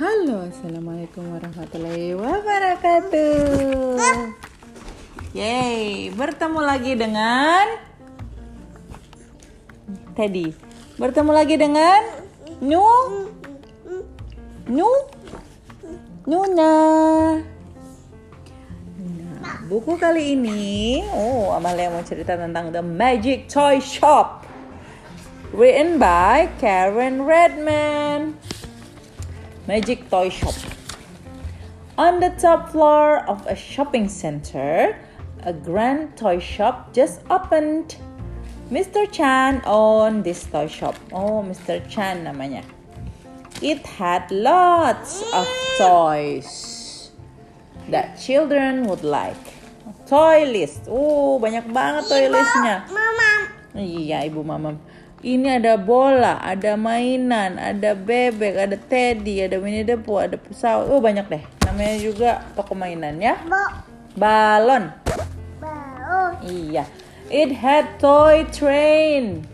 Halo, Assalamualaikum warahmatullahi wabarakatuh. Yeay, bertemu lagi dengan Teddy. Bertemu lagi dengan Nyu Nyu Nyuna. Nah, buku kali ini, oh Amalia mau cerita tentang The Magic Toy Shop. Written by Karen Redman. Magic Toy Shop. On the top floor of a shopping center, a grand toy shop just opened. Mr. Chan owned this toy shop. Oh, Mr. Chan namanya. It had lots of toys that children would like. Toy list. Oh, banyak banget toy listnya. Mama. Iya, Ibu Mamam. Ini ada bola, ada mainan, ada bebek, ada teddy, ada the Pooh, ada pesawat. Oh, banyak deh. Namanya juga toko mainan ya. Bo. Balon. Bau. Iya. It had toy train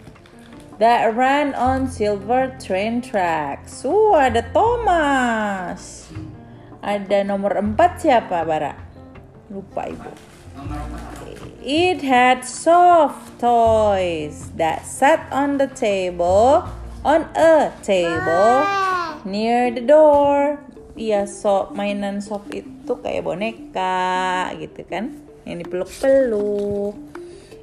that ran on silver train tracks. Uh, ada Thomas. Ada nomor 4 siapa, Bara? Lupa Ibu. It had soft toys that sat on the table, on a table near the door. Iya, so mainan soft itu kayak boneka gitu kan, yang dipeluk-peluk.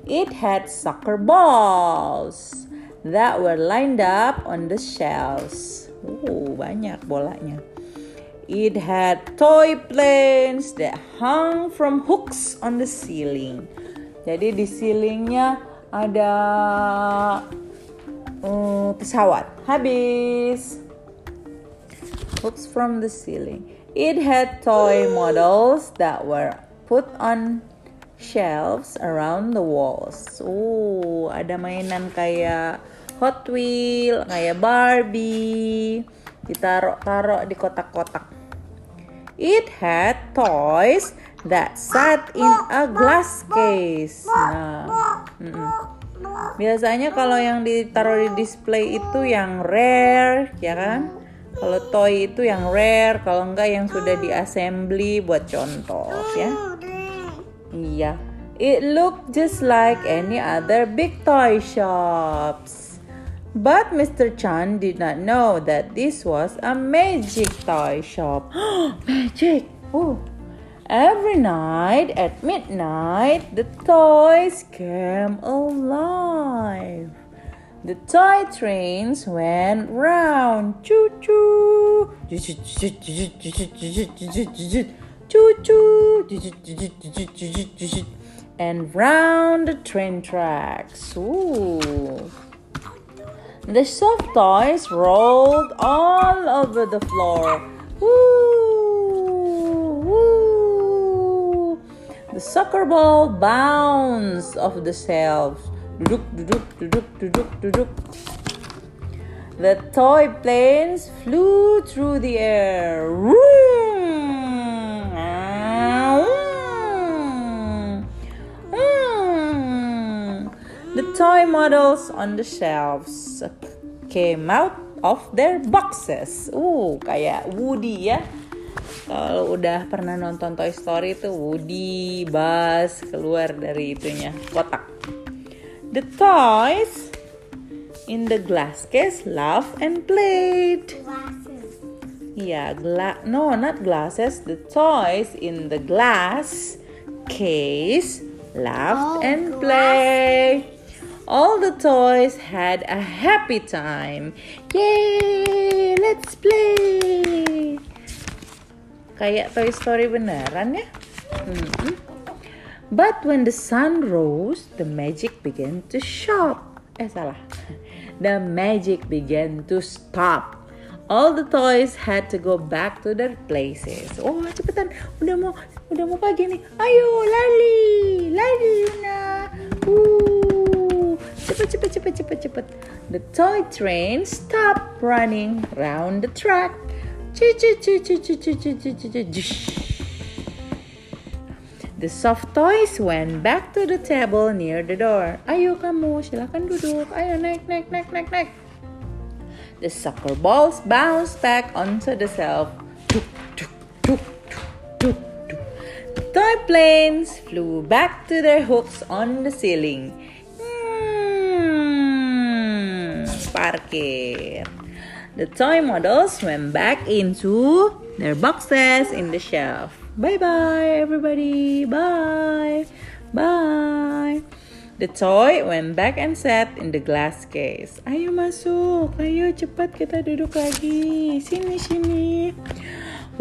It had soccer balls that were lined up on the shelves. Uh, banyak bolanya. It had toy planes that hung from hooks on the ceiling. Jadi di ceilingnya ada uh, pesawat. Habis. Hooks from the ceiling. It had toy models that were put on shelves around the walls. Oh, ada mainan kayak Hot Wheel, kayak Barbie. Ditaruh-taruh di kotak-kotak. It had toys that sat in a glass case. Nah, mm-mm. biasanya kalau yang ditaruh di display itu yang rare, ya kan? Kalau toy itu yang rare, kalau enggak yang sudah diassembly buat contoh, ya. Iya. It looked just like any other big toy shops. But Mr. Chan did not know that this was a magic toy shop. magic! Oh. Every night at midnight, the toys came alive. The toy trains went round. Choo choo. Choo choo. And round the train tracks. Ooh. The soft toys rolled all over the floor. The soccer ball bounced off the shelves. The toy planes flew through the air. The toy models on the shelves came out of their boxes. Uh, kayak Woody ya. Kalau udah pernah nonton Toy Story itu Woody, Buzz keluar dari itunya kotak. The toys in the glass case laughed and played. Glasses. Yeah, gla- no, not glasses. The toys in the glass case laughed Oh, and glass played. All the toys had a happy time. Yay! Let's play. Kayak Toy Story beneran ya? Mm-mm. But when the sun rose, the magic began to shop. Eh salah. The magic began to stop. All the toys had to go back to their places. Oh, cepetan. Udah mau udah mau pagi nih. Ayo, lari. Lari, Yuna. Woo. Cepat cepat cepat cepat cepat, The toy train stop running round the track. The soft toys went back to the table near the door. Ayo kamu, silakan duduk. Ayo naik, naik, naik, naik, naik. The soccer balls bounced back onto the shelf. Duk, duk, duk, duk, duk, Toy planes flew back to their hooks on the ceiling. Parkir. The toy models went back into their boxes in the shelf. Bye bye, everybody. Bye. Bye. The toy went back and sat in the glass case. Ayo masuk, ayo cepat kita duduk lagi. Sini sini.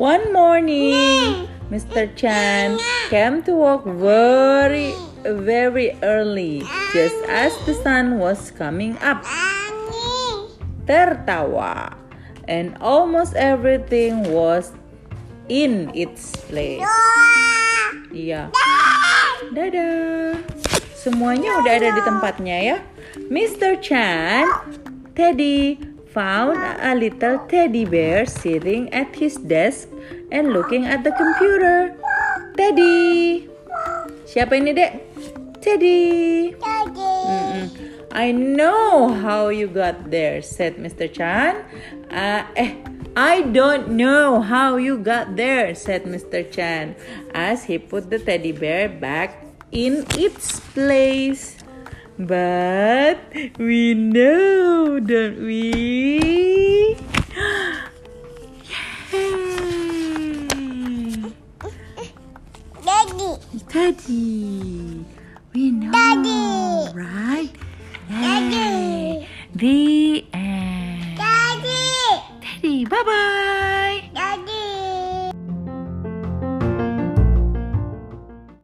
One morning, Mr. Chan came to work very very early, just as the sun was coming up. Tertawa, and almost everything was in its place. Iya. Dadah. Semuanya udah ada di tempatnya ya. Mr. Chan, Teddy found a little teddy bear sitting at his desk and looking at the computer. Teddy. Siapa ini, Dek? Teddy. Mm-mm. I know how you got there, said Mr. Chan. Uh, eh, I don't know how you got there, said Mr. Chan, as he put the teddy bear back in its place. But we know, don't we? Yay! Daddy. Teddy.